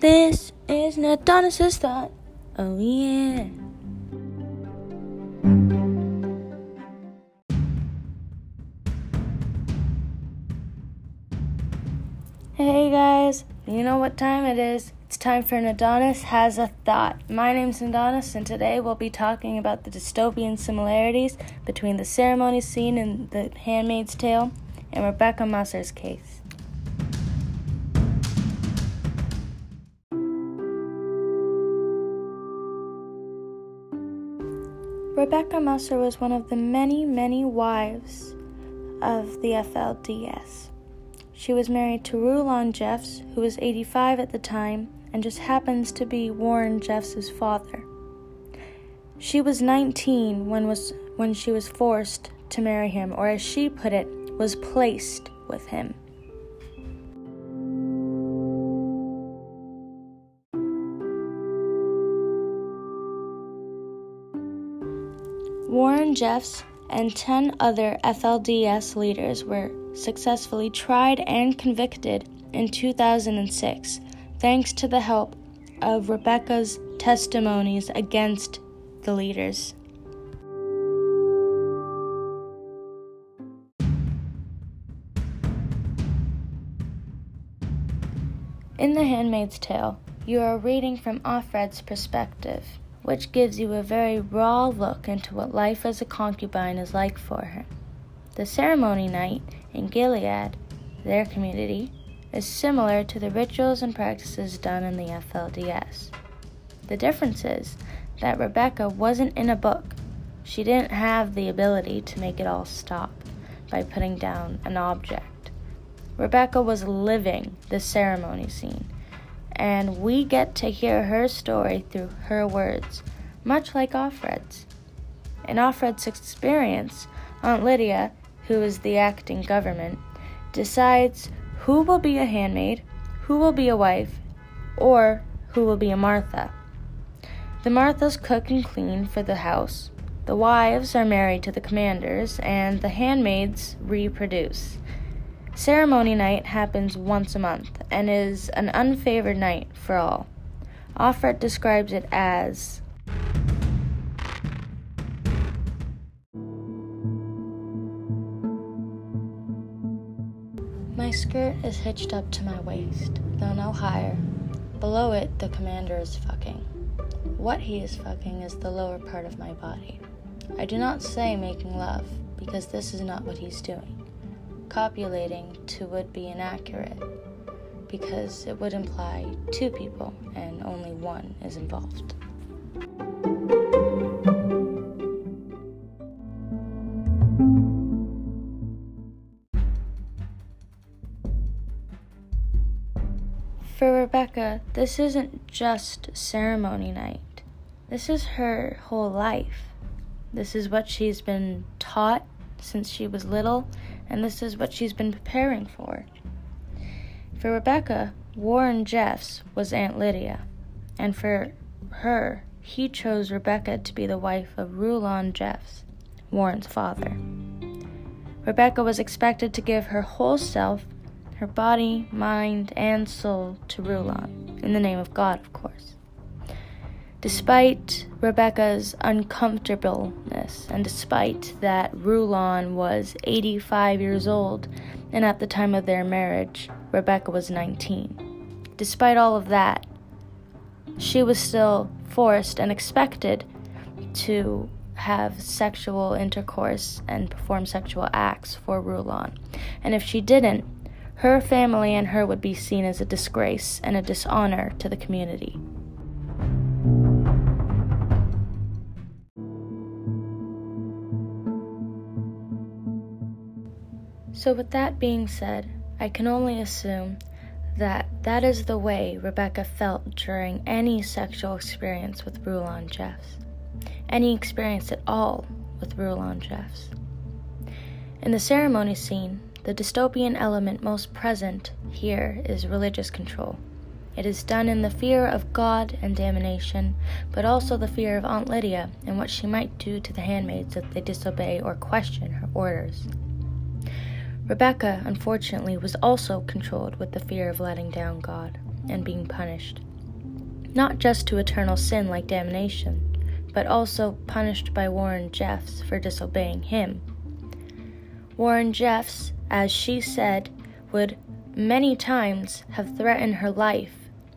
This is an thought. Oh, yeah. Hey guys, you know what time it is? It's time for an Adonis Has a Thought. My name's Adonis, and today we'll be talking about the dystopian similarities between the ceremony scene in The Handmaid's Tale and Rebecca Musser's case. Rebecca Musser was one of the many, many wives of the FLDS. She was married to Rulon Jeffs, who was 85 at the time and just happens to be Warren Jeffs' father. She was 19 when was when she was forced to marry him, or as she put it, was placed with him. Warren Jeffs and 10 other FLDS leaders were successfully tried and convicted in 2006 thanks to the help of Rebecca's testimonies against the leaders. In The Handmaid's Tale, you are reading from Offred's perspective, which gives you a very raw look into what life as a concubine is like for her. The ceremony night in Gilead, their community, is similar to the rituals and practices done in the FLDS. The difference is that Rebecca wasn't in a book. She didn't have the ability to make it all stop by putting down an object. Rebecca was living the ceremony scene, and we get to hear her story through her words, much like Offred's. In Offred's experience, Aunt Lydia who is the acting government, decides who will be a handmaid, who will be a wife, or who will be a Martha. The Marthas cook and clean for the house, the wives are married to the commanders, and the handmaids reproduce. Ceremony night happens once a month and is an unfavored night for all. Offred describes it as My skirt is hitched up to my waist, though no higher. Below it, the commander is fucking. What he is fucking is the lower part of my body. I do not say making love, because this is not what he's doing. Copulating to would be inaccurate, because it would imply two people and only one is involved. For Rebecca, this isn't just ceremony night. This is her whole life. This is what she's been taught since she was little, and this is what she's been preparing for. For Rebecca, Warren Jeffs was Aunt Lydia, and for her, he chose Rebecca to be the wife of Rulon Jeffs, Warren's father. Rebecca was expected to give her whole self her body, mind, and soul to Rulon, in the name of God, of course. Despite Rebecca's uncomfortableness, and despite that Rulon was 85 years old, and at the time of their marriage, Rebecca was 19. Despite all of that, she was still forced and expected to have sexual intercourse and perform sexual acts for Rulon. And if she didn't, her family and her would be seen as a disgrace and a dishonor to the community. So, with that being said, I can only assume that that is the way Rebecca felt during any sexual experience with Rulon Jeffs, any experience at all with Rulon Jeffs. In the ceremony scene, the dystopian element most present here is religious control. It is done in the fear of God and damnation, but also the fear of Aunt Lydia and what she might do to the handmaids if they disobey or question her orders. Rebecca, unfortunately, was also controlled with the fear of letting down God and being punished. not just to eternal sin like damnation, but also punished by Warren Jeffs for disobeying him. Warren Jeffs, as she said, would many times have threatened her life,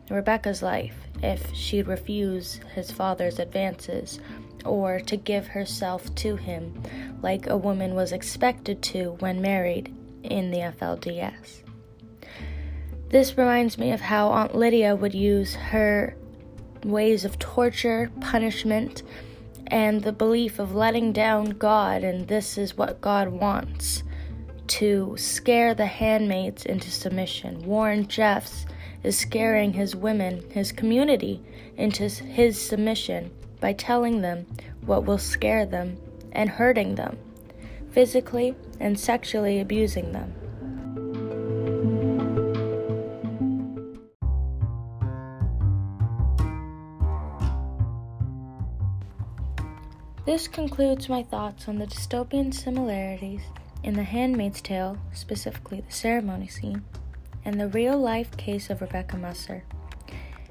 Rebecca's life, if she'd refuse his father's advances or to give herself to him like a woman was expected to when married in the FLDS. This reminds me of how Aunt Lydia would use her ways of torture, punishment, and the belief of letting down God and this is what God wants to scare the handmaids into submission. Warren Jeffs is scaring his women, his community, into his submission by telling them what will scare them and hurting them, physically and sexually abusing them. This concludes my thoughts on the dystopian similarities in The Handmaid's Tale, specifically the ceremony scene, and the real life case of Rebecca Musser.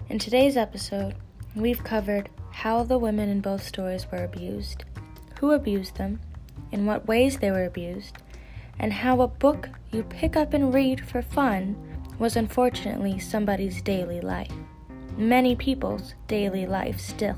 In today's episode, we've covered how the women in both stories were abused, who abused them, in what ways they were abused, and how a book you pick up and read for fun was unfortunately somebody's daily life. Many people's daily life still.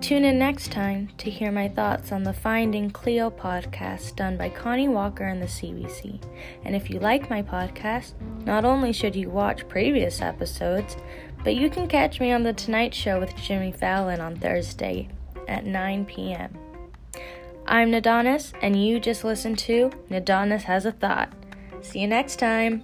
Tune in next time to hear my thoughts on the Finding Cleo podcast done by Connie Walker and the CBC. And if you like my podcast, not only should you watch previous episodes, but you can catch me on The Tonight Show with Jimmy Fallon on Thursday at 9 p.m. I'm Nadonis, and you just listened to Nadonis Has a Thought. See you next time.